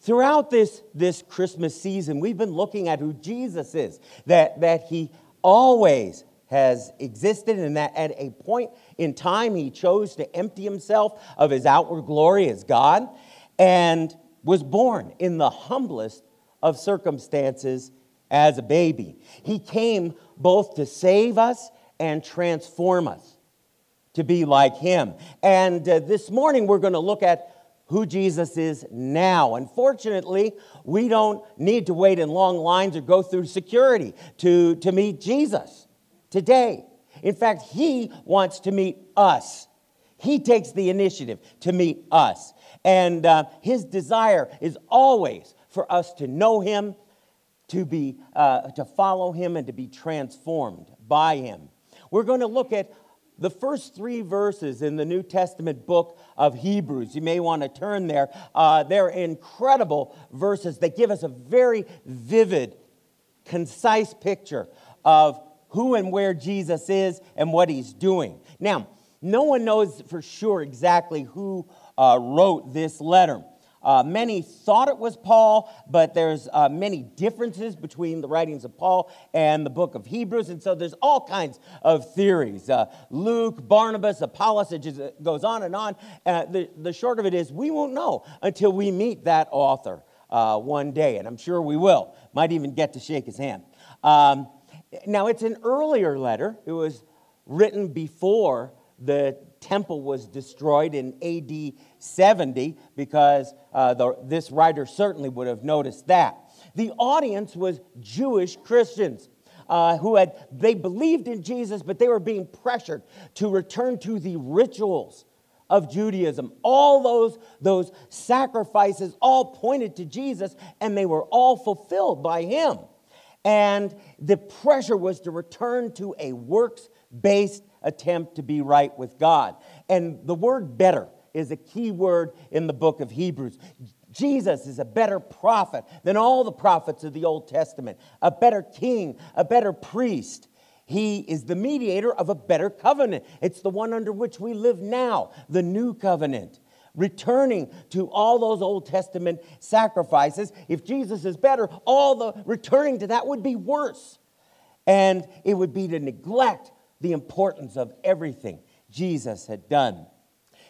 throughout this, this Christmas season, we've been looking at who Jesus is, that, that he always has existed, and that at a point in time he chose to empty himself of his outward glory as God and was born in the humblest of circumstances as a baby. He came both to save us and transform us to be like him. And uh, this morning we're going to look at who Jesus is now. Unfortunately, we don't need to wait in long lines or go through security to, to meet Jesus today. In fact, he wants to meet us. He takes the initiative to meet us. And uh, his desire is always for us to know him, to, be, uh, to follow him, and to be transformed by him. We're going to look at the first three verses in the New Testament book of Hebrews. You may want to turn there. Uh, they're incredible verses. They give us a very vivid, concise picture of who and where Jesus is and what he's doing. Now, no one knows for sure exactly who uh, wrote this letter. Uh, many thought it was Paul, but there's uh, many differences between the writings of Paul and the book of Hebrews, and so there's all kinds of theories. Uh, Luke, Barnabas, Apollos, it just goes on and on. Uh, the, the short of it is, we won't know until we meet that author uh, one day, and I'm sure we will. Might even get to shake his hand. Um, now, it's an earlier letter. It was written before the temple was destroyed in AD 70 because uh, the, this writer certainly would have noticed that. The audience was Jewish Christians. Uh, who had they believed in Jesus, but they were being pressured to return to the rituals of Judaism. All those, those sacrifices all pointed to Jesus, and they were all fulfilled by him. And the pressure was to return to a works based attempt to be right with God. And the word better is a key word in the book of Hebrews. Jesus is a better prophet than all the prophets of the Old Testament, a better king, a better priest. He is the mediator of a better covenant. It's the one under which we live now, the new covenant. Returning to all those Old Testament sacrifices. If Jesus is better, all the returning to that would be worse. And it would be to neglect the importance of everything Jesus had done.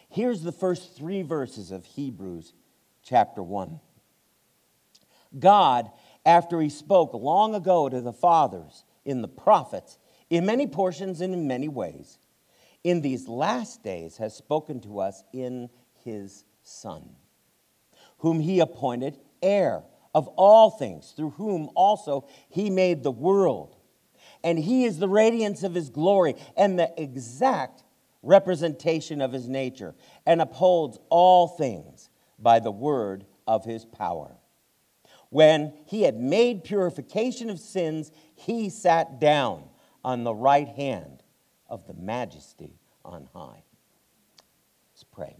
Here's the first three verses of Hebrews chapter 1. God, after he spoke long ago to the fathers in the prophets, in many portions and in many ways, in these last days has spoken to us in his Son, whom he appointed heir of all things, through whom also he made the world and he is the radiance of his glory and the exact representation of his nature, and upholds all things by the word of his power. When he had made purification of sins, he sat down on the right hand of the majesty on high. Let's pray.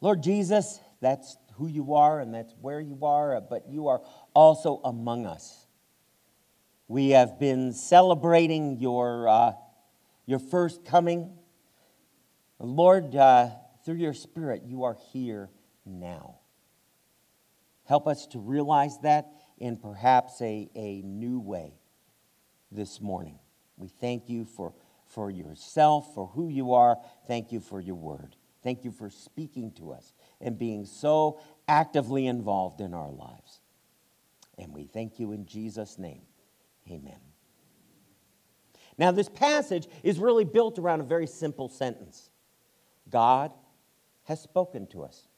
Lord Jesus, that's who you are and that's where you are, but you are also among us. We have been celebrating your, uh, your first coming. Lord, uh, through your Spirit, you are here now. Help us to realize that in perhaps a, a new way this morning. We thank you for, for yourself, for who you are. Thank you for your word. Thank you for speaking to us and being so actively involved in our lives. And we thank you in Jesus' name. Amen. Now, this passage is really built around a very simple sentence God has spoken to us.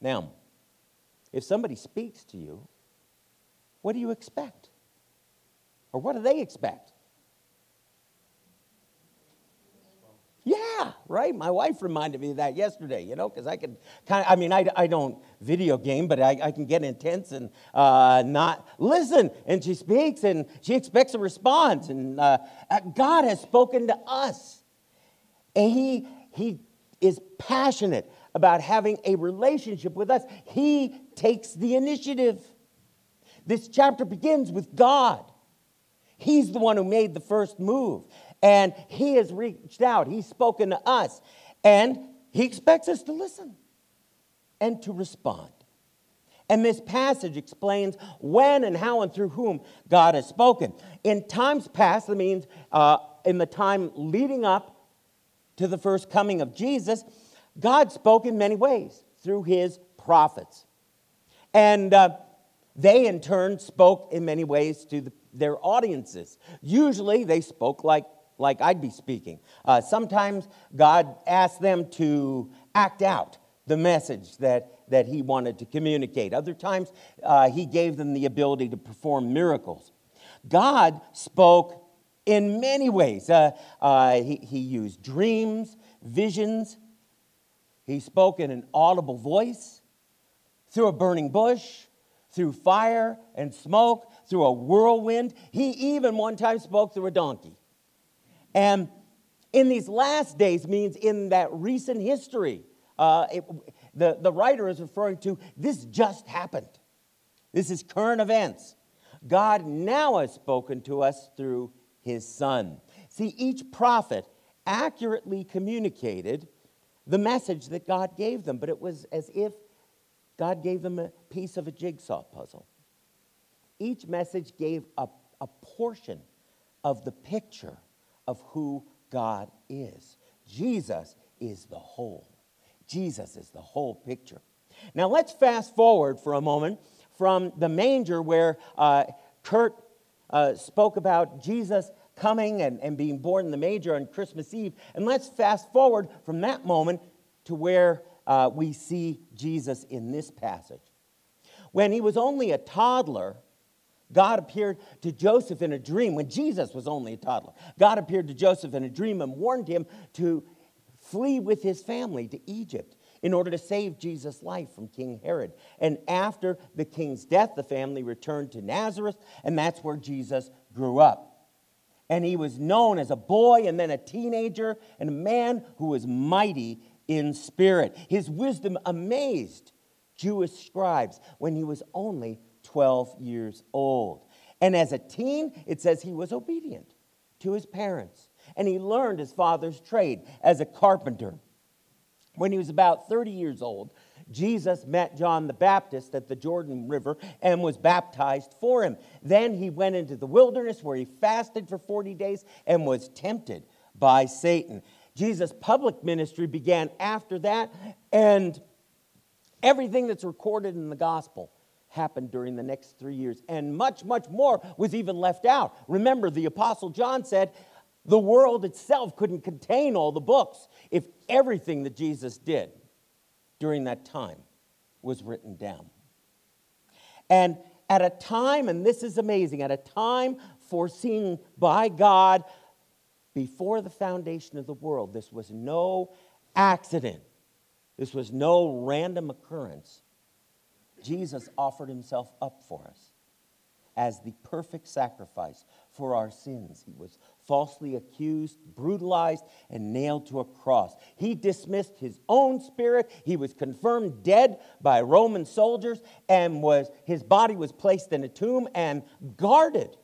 Now, if somebody speaks to you, what do you expect? Or what do they expect? Yeah, right. My wife reminded me of that yesterday, you know, because I can kind of, I mean, I, I don't video game, but I, I can get intense and uh, not listen. And she speaks and she expects a response. And uh, uh, God has spoken to us. And he, he is passionate about having a relationship with us. He takes the initiative. This chapter begins with God. He's the one who made the first move. And He has reached out, He's spoken to us, and He expects us to listen. and to respond. And this passage explains when and how and through whom God has spoken. In times past, that means uh, in the time leading up to the first coming of Jesus, God spoke in many ways through his prophets. And uh, they, in turn, spoke in many ways to the, their audiences. Usually, they spoke like, like I'd be speaking. Uh, sometimes God asked them to act out the message that, that he wanted to communicate. Other times, uh, he gave them the ability to perform miracles. God spoke in many ways. Uh, uh, he, he used dreams, visions. He spoke in an audible voice, through a burning bush, through fire and smoke, through a whirlwind. He even one time spoke through a donkey. And in these last days means in that recent history uh, it, the, the writer is referring to this just happened. This is current events. God now has spoken to us through his son. See, each prophet accurately communicated the message that God gave them, but it was as if God gave them a piece of a jigsaw puzzle. Each message gave a, a portion of the picture of who God is. Jesus is the whole. Jesus is the whole picture. Now let's fast forward for a moment from the manger where uh, Kurt uh, spoke about Jesus coming and, and being born in the manger on Christmas Eve. And let's fast forward from that moment to where uh, we see Jesus in this passage. When he was only a toddler, God appeared to Joseph in a dream. When Jesus was only a toddler, God appeared to Joseph in a dream and warned him to flee with his family to Egypt in order to save Jesus' life from King Herod. And after the king's death, the family returned to Nazareth, and that's where Jesus grew up. And he was known as a boy and then a teenager and a man who was mighty in spirit. His wisdom amazed Jewish scribes when he was only 12 years old. And as a teen, it says he was obedient to his parents and he learned his father's trade as a carpenter. When he was about 30 years old, Jesus met John the Baptist at the Jordan River and was baptized for him. Then he went into the wilderness where he fasted for 40 days and was tempted by Satan. Jesus' public ministry began after that, and everything that's recorded in the gospel happened during the next three years. And much, much more was even left out. Remember, the Apostle John said, the world itself couldn't contain all the books if everything that Jesus did during that time was written down. And at a time, and this is amazing, at a time foreseen by God before the foundation of the world, this was no accident, this was no random occurrence. Jesus offered himself up for us as the perfect sacrifice for our sins. He was falsely accused, brutalized, and nailed to a cross. He dismissed his own spirit. He was confirmed dead by Roman soldiers, and was, his body was placed in a tomb and guarded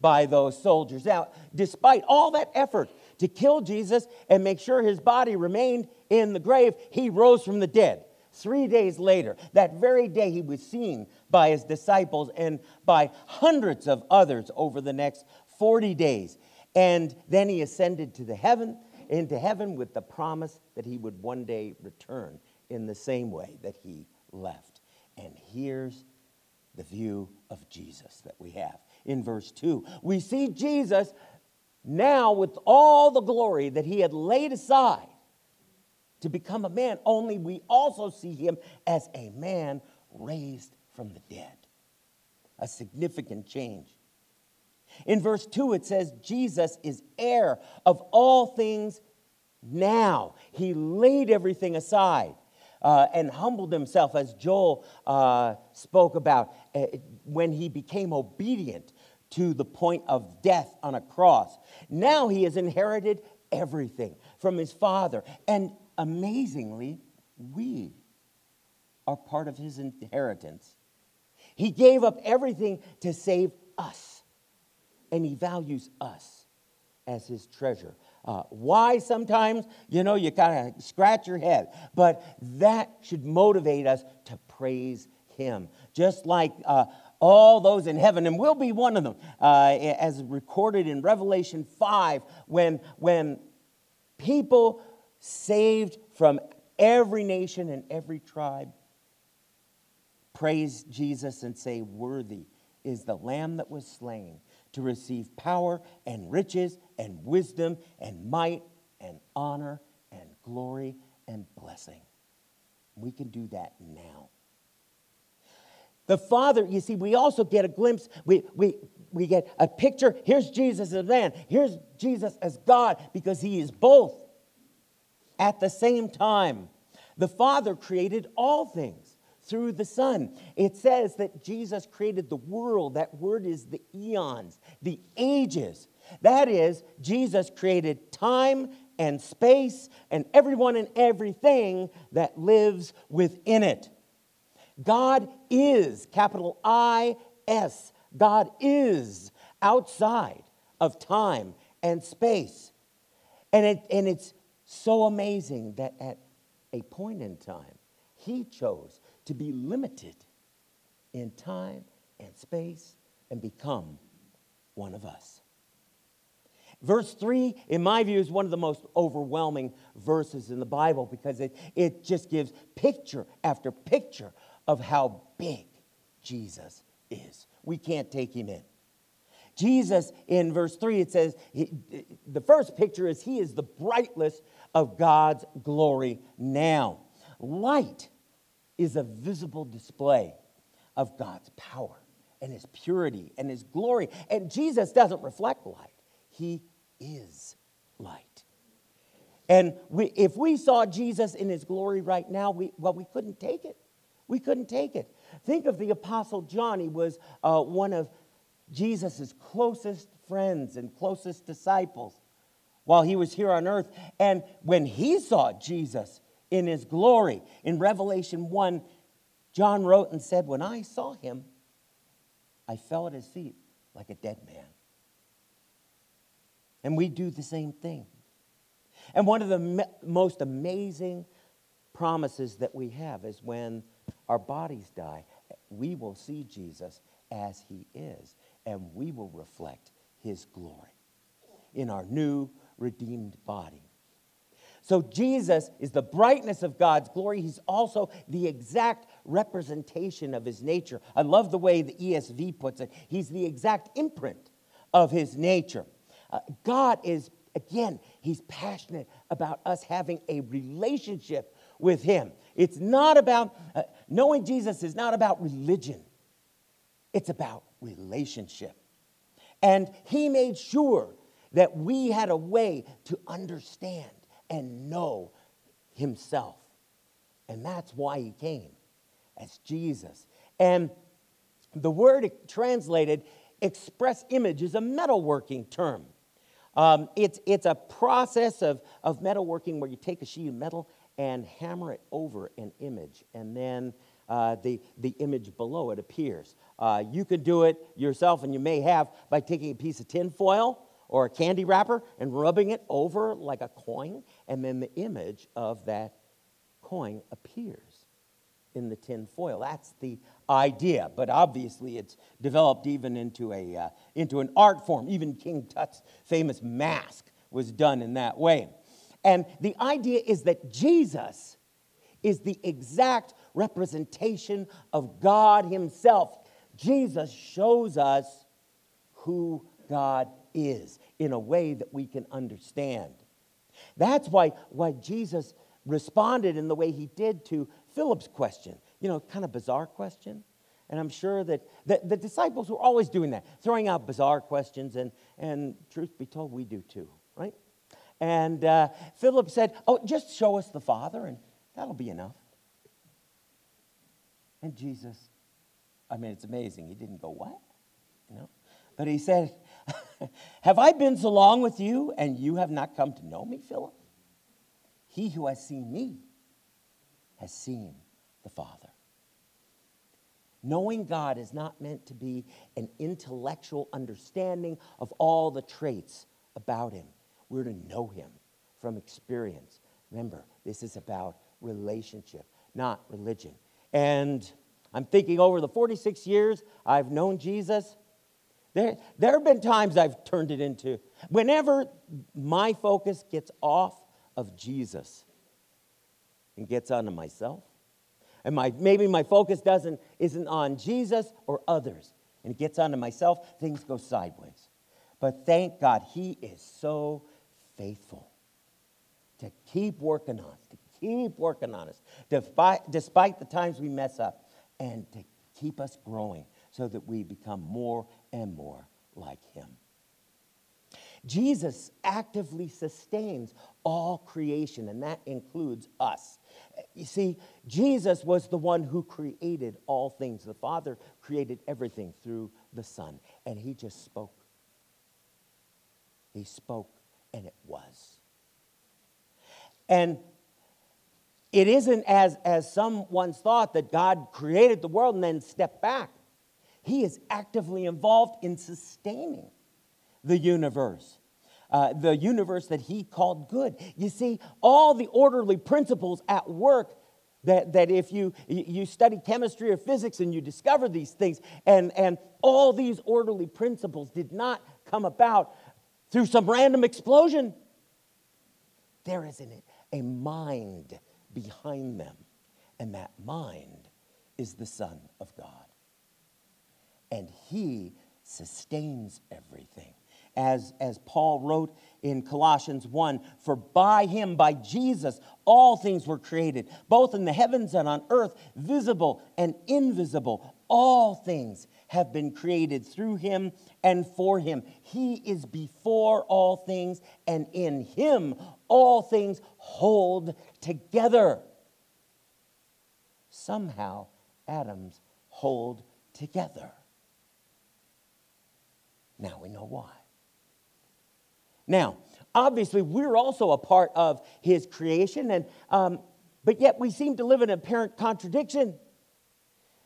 by those soldiers. Now, despite all that effort to kill Jesus and make sure his body remained in the grave, he rose from the dead. Three days later, that very day, he was seen by his disciples and by hundreds of others over the next 40 days. And then he ascended to the heaven, into heaven with the promise that he would one day return in the same way that he left. And here's the view of Jesus that we have in verse 2. We see Jesus now with all the glory that he had laid aside to become a man, only we also see him as a man raised from the dead. A significant change. In verse 2, it says, Jesus is heir of all things now. He laid everything aside uh, and humbled himself, as Joel uh, spoke about, uh, when he became obedient to the point of death on a cross. Now he has inherited everything from his Father. And amazingly, we are part of his inheritance. He gave up everything to save us, and he values us as his treasure. uh, why sometimes, you know, you kind of scratch your head. But that should motivate us to praise Him. Just like uh, all those in heaven, and we'll be one of them, uh, as recorded in Revelation 5, when, when people saved from every nation and every tribe praise Jesus and say, Worthy is the Lamb that was slain to receive power and riches and wisdom and might and honor and glory and blessing. We can do that now. The Father, you see, we also get a glimpse, we, we, we get a picture. Here's Jesus as man, here's Jesus as God, because he is both at the same time. The Father created all things through the Son. It says that Jesus created the world. That word is the eons, the ages. That is, Jesus created time and space and everyone and everything that lives within it. God is, capital I S, God is outside of time and space. And, it, and it's so amazing that at a point in time, He chose to be limited in time and space and become one of us. Verse 3, in my view, is one of the most overwhelming verses in the Bible because it, it just gives picture after picture of how big Jesus is. We can't take him in. Jesus, in verse 3, it says, he, the first picture is he is the brightness of God's glory now. Light is a visible display of God's power and his purity and his glory. And Jesus doesn't reflect light, he is light. And we, if we saw Jesus in his glory right now, we, well, we couldn't take it. We couldn't take it. Think of the Apostle John. He was uh, one of Jesus' closest friends and closest disciples while he was here on earth. And when he saw Jesus, in his glory. In Revelation 1, John wrote and said, When I saw him, I fell at his feet like a dead man. And we do the same thing. And one of the me- most amazing promises that we have is when our bodies die, we will see Jesus as he is, and we will reflect his glory in our new redeemed body. So Jesus is the brightness of God's glory. He's also the exact representation of his nature. I love the way the ESV puts it. He's the exact imprint of his nature. Uh, God is, again, he's passionate about us having a relationship with him. It's not about, uh, knowing Jesus is not about religion, it's about relationship. And he made sure that we had a way to understand and know himself. And that's why he came as Jesus. And the word translated express image is a metalworking term. Um, it's, it's a process of, of metalworking where you take a sheet of metal and hammer it over an image, and then uh, the, the image below it appears. Uh, you could do it yourself, and you may have by taking a piece of tin foil or a candy wrapper and rubbing it over like a coin, and then the image of that coin appears in the tin foil. That's the idea, but obviously it's developed even into, a, uh, into an art form. Even King Tut's famous mask was done in that way. And the idea is that Jesus is the exact representation of God Himself. Jesus shows us who God is in a way that we can understand. That's why, why Jesus responded in the way he did to Philip's question. You know, kind of bizarre question. And I'm sure that the, the disciples were always doing that, throwing out bizarre questions, and, and truth be told, we do too, right? And uh, Philip said, Oh, just show us the Father, and that'll be enough. And Jesus, I mean, it's amazing. He didn't go, What? You know? But he said, have I been so long with you and you have not come to know me, Philip? He who has seen me has seen the Father. Knowing God is not meant to be an intellectual understanding of all the traits about Him. We're to know him from experience. Remember, this is about relationship, not religion. And I'm thinking over the 46 years I've known Jesus, there, there have been times I've turned it into, whenever my focus gets off of Jesus and gets onto myself, and my, maybe my focus doesn't, isn't on Jesus or others, and it gets onto myself, things go sideways. But thank God, He is so faithful to keep working on us, to keep working on us, despite, the times we mess up, and to keep us growing so that we become more and more like Him. Jesus actively sustains all creation, and that includes us. You see, Jesus was the one who created all things. The Father created everything through the Son, and He just spoke. He spoke, and it was. And it isn't as, as some once thought that God created the world and then stepped back. He is actively involved in sustaining the universe. Uh, the universe that he called good. You see, all the orderly principles at work that, that if you, you study chemistry or physics and you discover these things, and, and all these orderly principles did not come about through some random explosion. There is an, a mind behind them, and that mind is the Son of God. And He sustains everything as, as Paul wrote in Colossians 1 For by him, by Jesus, all things were created, both in the heavens and on earth, visible and invisible. All things have been created through him and for him. He is before all things, and in him all things hold together. Somehow, atoms hold together. Now we know why. Now, obviously, we're also a part of his creation, and, um, but yet we seem to live in apparent contradiction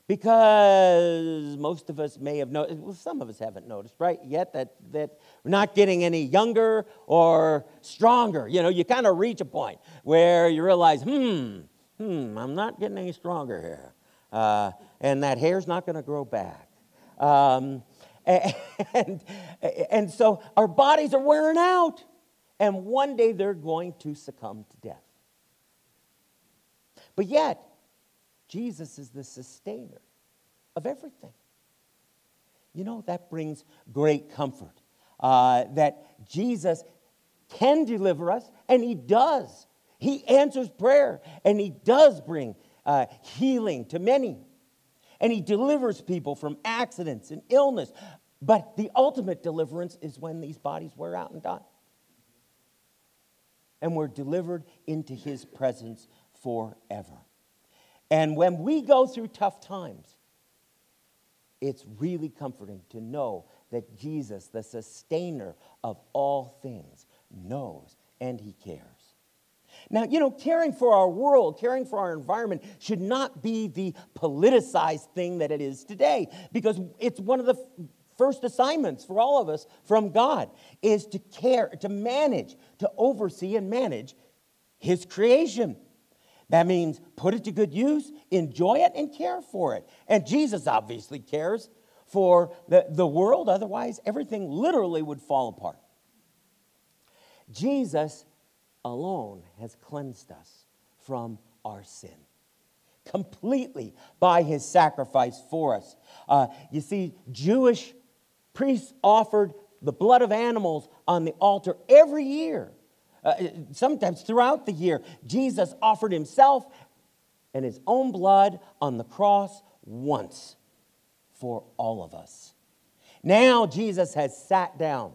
because most of us may have noticed, well, some of us haven't noticed, right, yet that, that we're not getting any younger or stronger. You know, you kind of reach a point where you realize, hmm, hmm, I'm not getting any stronger here. Uh, and that hair's not going to grow back. Um, and, and so our bodies are wearing out. And one day they're going to succumb to death. But yet, Jesus is the sustainer of everything. You know, that brings great comfort uh, that Jesus can deliver us, and He does. He answers prayer, and He does bring uh, healing to many and he delivers people from accidents and illness. But the ultimate deliverance is when these bodies wear out and die. And we're delivered into his presence forever. And when we go through tough times, it's really comforting to know that Jesus, the sustainer of all things, knows and he cares. Now, you know, caring for our world, caring for our environment should not be the politicized thing that it is today because it's one of the first assignments for all of us from God is to care, to manage, to oversee and manage His creation. That means put it to good use, enjoy it, and care for it. And Jesus obviously cares for the, the world, otherwise, everything literally would fall apart. Jesus alone has cleansed us from our sin completely by his sacrifice for us. Uh, you see, Jewish priests offered the blood of animals on the altar every year. Uh, sometimes throughout the year, Jesus offered himself and his own blood on the cross once for all of us. Now, Jesus has sat down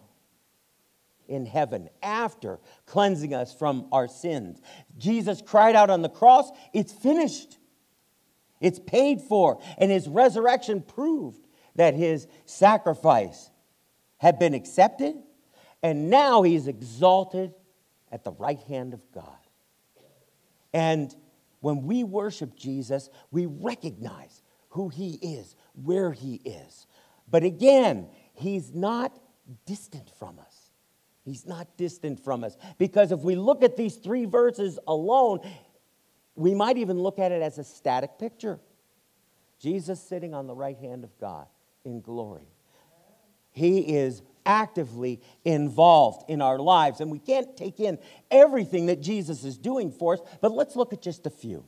in heaven after cleansing us from our sins. Jesus cried out on the cross, It's finished. It's paid for. And his resurrection proved that his sacrifice had been accepted. And now he's exalted at the right hand of God. And when we worship Jesus, we recognize who he is, where he is. But again, he's not distant from us. He's not distant from us. Because if we look at these three verses alone, we might even look at it as a static picture. Jesus sitting on the right hand of God in glory. He is actively involved in our lives. And we can't take in everything that Jesus is doing for us, but let's look at just a few.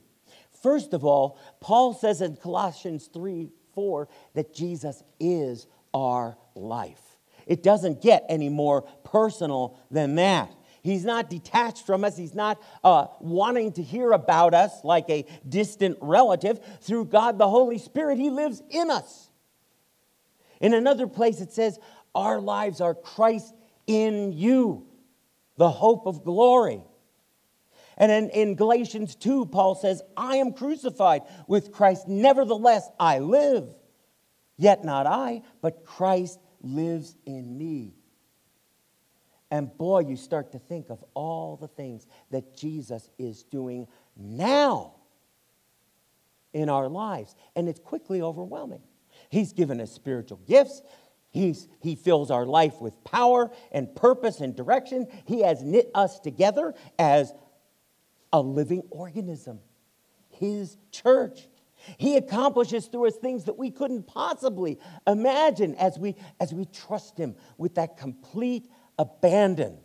First of all, Paul says in Colossians 3 4 that Jesus is our life. It doesn't get any more personal than that. He's not detached from us. He's not uh, wanting to hear about us like a distant relative. Through God the Holy Spirit, He lives in us. In another place, it says, Our lives are Christ in you, the hope of glory. And in, in Galatians 2, Paul says, I am crucified with Christ. Nevertheless, I live. Yet not I, but Christ lives in me. And boy, you start to think of all the things that Jesus is doing now in our lives. And it's quickly overwhelming. He's given us spiritual gifts. He's, he fills our life with power and purpose and direction. He has knit us together as a living organism, His church. He accomplishes through us things that we couldn't possibly imagine as we, as we trust Him with that complete abandon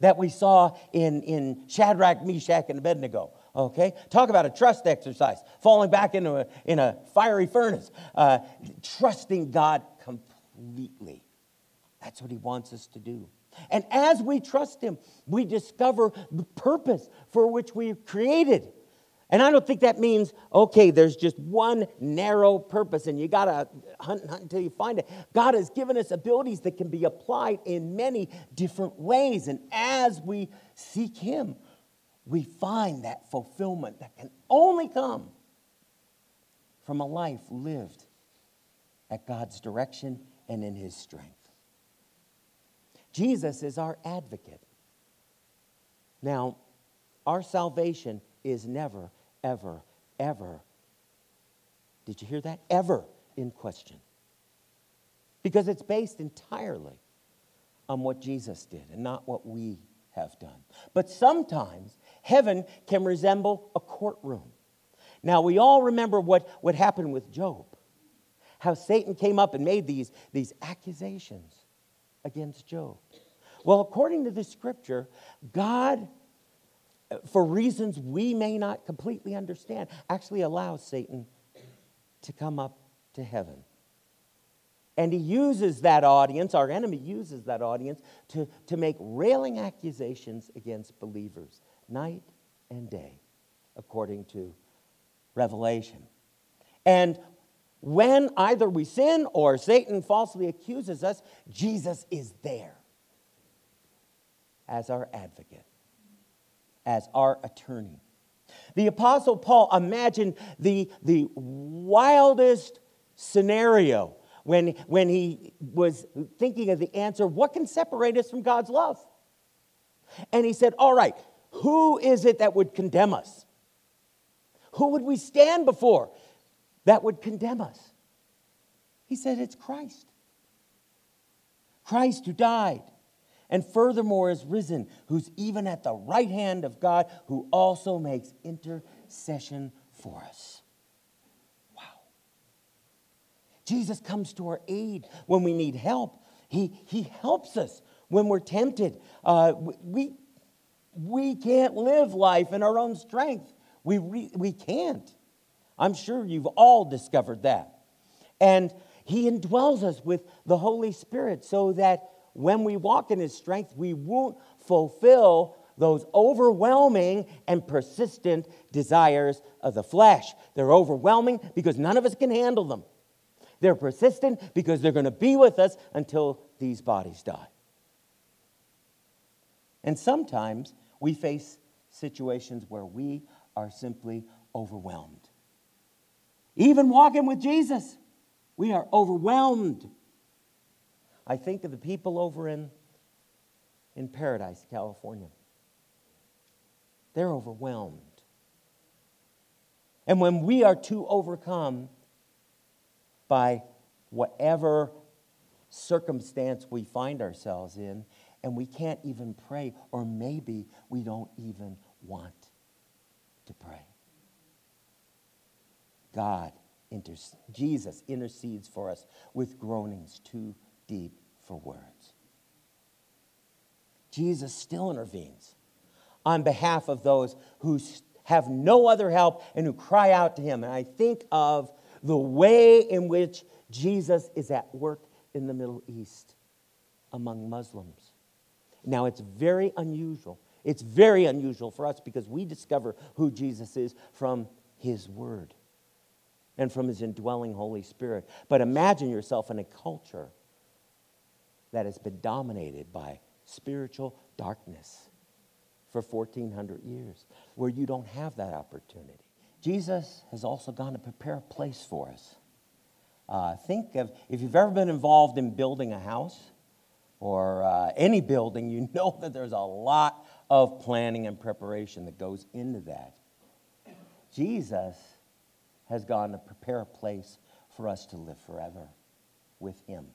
that we saw in, in Shadrach, Meshach, and Abednego. Okay? Talk about a trust exercise, falling back into a, in a fiery furnace, uh, trusting God completely. That's what He wants us to do. And as we trust Him, we discover the purpose for which we are created. And I don't think that means, okay, there's just one narrow purpose and you got to hunt and hunt until you find it. God has given us abilities that can be applied in many different ways. And as we seek Him, we find that fulfillment that can only come from a life lived at God's direction and in His strength. Jesus is our advocate. Now, our salvation is never, ever, ever, did you hear that? Ever in question. Because it's based entirely on what Jesus did and not what we have done. But sometimes heaven can resemble a courtroom. Now, we all remember what, what happened with Job, how Satan came up and made these, these accusations against Job. Well, according to the scripture, God, for reasons we may not completely understand, actually allows Satan to come up to heaven. And he uses that audience, our enemy uses that audience, to, to make railing accusations against believers night and day, according to Revelation. And when either we sin or Satan falsely accuses us, Jesus is there as our advocate, as our attorney. The Apostle Paul imagined the, the wildest scenario when, when he was thinking of the answer what can separate us from God's love? And he said, All right, who is it that would condemn us? Who would we stand before that would condemn us? He said, It's Christ. Christ who died and furthermore is risen, who's even at the right hand of God, who also makes intercession for us. Wow. Jesus comes to our aid when we need help. He, he helps us when we're tempted. Uh, we, we can't live life in our own strength. We, we, we can't. I'm sure you've all discovered that. And He indwells us with the Holy Spirit so that when we walk in His strength, we won't fulfill those overwhelming and persistent desires of the flesh. They're overwhelming because none of us can handle them. They're persistent because they're going to be with us until these bodies die. And sometimes we face situations where we are simply overwhelmed. Even walking with Jesus, we are overwhelmed I think of the people over in, in Paradise, California. They're overwhelmed. And when we are too overcome by whatever circumstance we find ourselves in, and we can't even pray, or maybe we don't even want to pray. God, inter- Jesus intercedes for us with groanings too deep for words. Jesus still intervenes on behalf of those who have no other help and who cry out to him. And I think of the way in which Jesus is at work in the Middle East among Muslims. Now, it's very unusual. It's very unusual for us because we discover who Jesus is from his word and from his indwelling Holy Spirit. But imagine yourself in a culture that has been dominated by spiritual darkness for 1400 years, where you don't have that opportunity. Jesus has also gone to prepare a place for us. Uh, think of if you've ever been involved in building a house or uh, any building, you know that there's a lot of planning and preparation that goes into that. Jesus has gone to prepare a place for us to live forever with Him.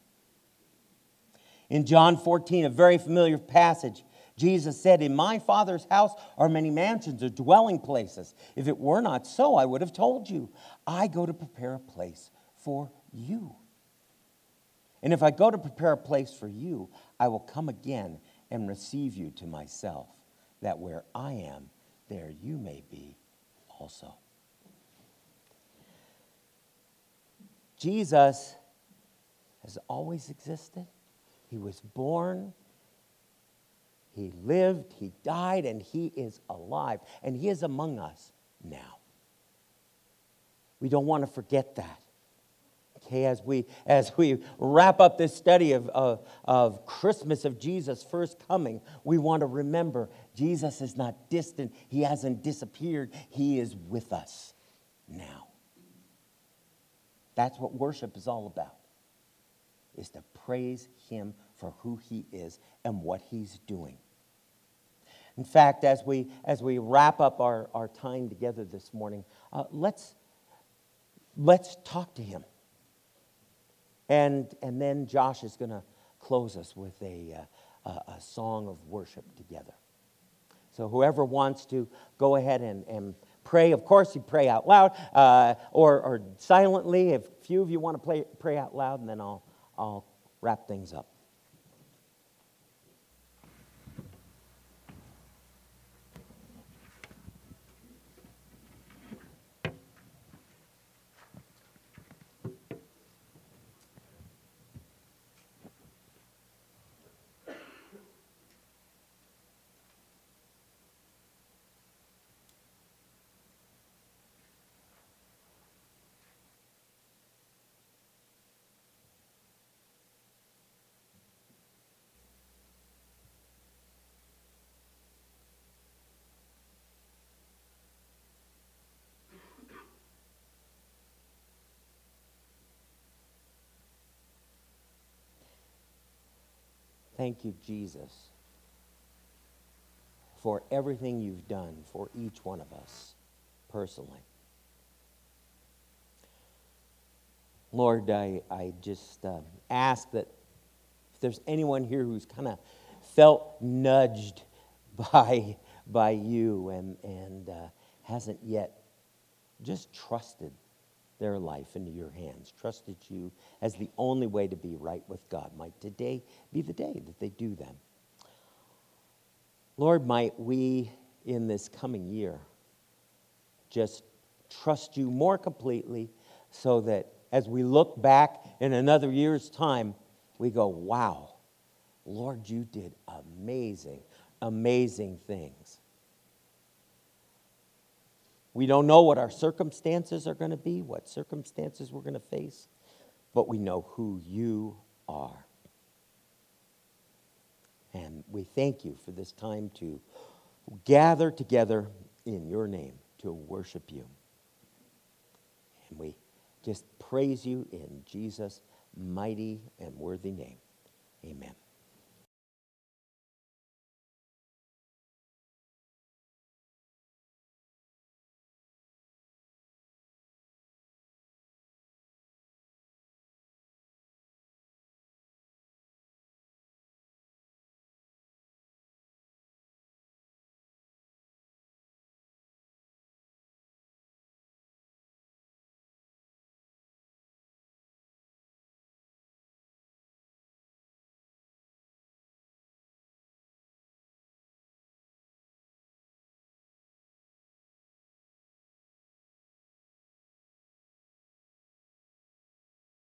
In John 14, a very familiar passage, Jesus said, In my Father's house are many mansions or dwelling places. If it were not so, I would have told you. I go to prepare a place for you. And if I go to prepare a place for you, I will come again and receive you to myself, that where I am, there you may be also. Jesus has always existed. He was born, he lived, he died, and he is alive. And he is among us now. We don't want to forget that. Okay, as we as we wrap up this study of, of, of Christmas of Jesus' first coming, we want to remember Jesus is not distant, he hasn't disappeared, he is with us now. That's what worship is all about. Is to praise him for who he is and what he's doing. In fact, as we, as we wrap up our, our time together this morning, uh, let's, let's talk to him. And, and then Josh is going to close us with a, uh, a, song of worship together. So, whoever wants to go ahead and, and pray, of course, you pray out loud uh, or, or silently. If a few of you want to pray out loud, and then I'll, I'll wrap things up. Thank you, Jesus, for everything you've done for each one of us personally. Lord, I, I just uh, ask that if there's anyone here who's kind of felt nudged by, by you and, and uh, hasn't yet just trusted their life into your hands, trusted you as the only way to be right with God. Might today be the day that they do that. Lord, might we in this coming year just trust you more completely so that as we look back in another year's time, we go, wow, Lord, you did amazing, amazing things. We don't know what our circumstances are going to be, what circumstances we're going to face, but we know who you are. And we thank you for this time to gather together in your name to worship you. And we just praise you in Jesus' mighty and worthy name. Amen.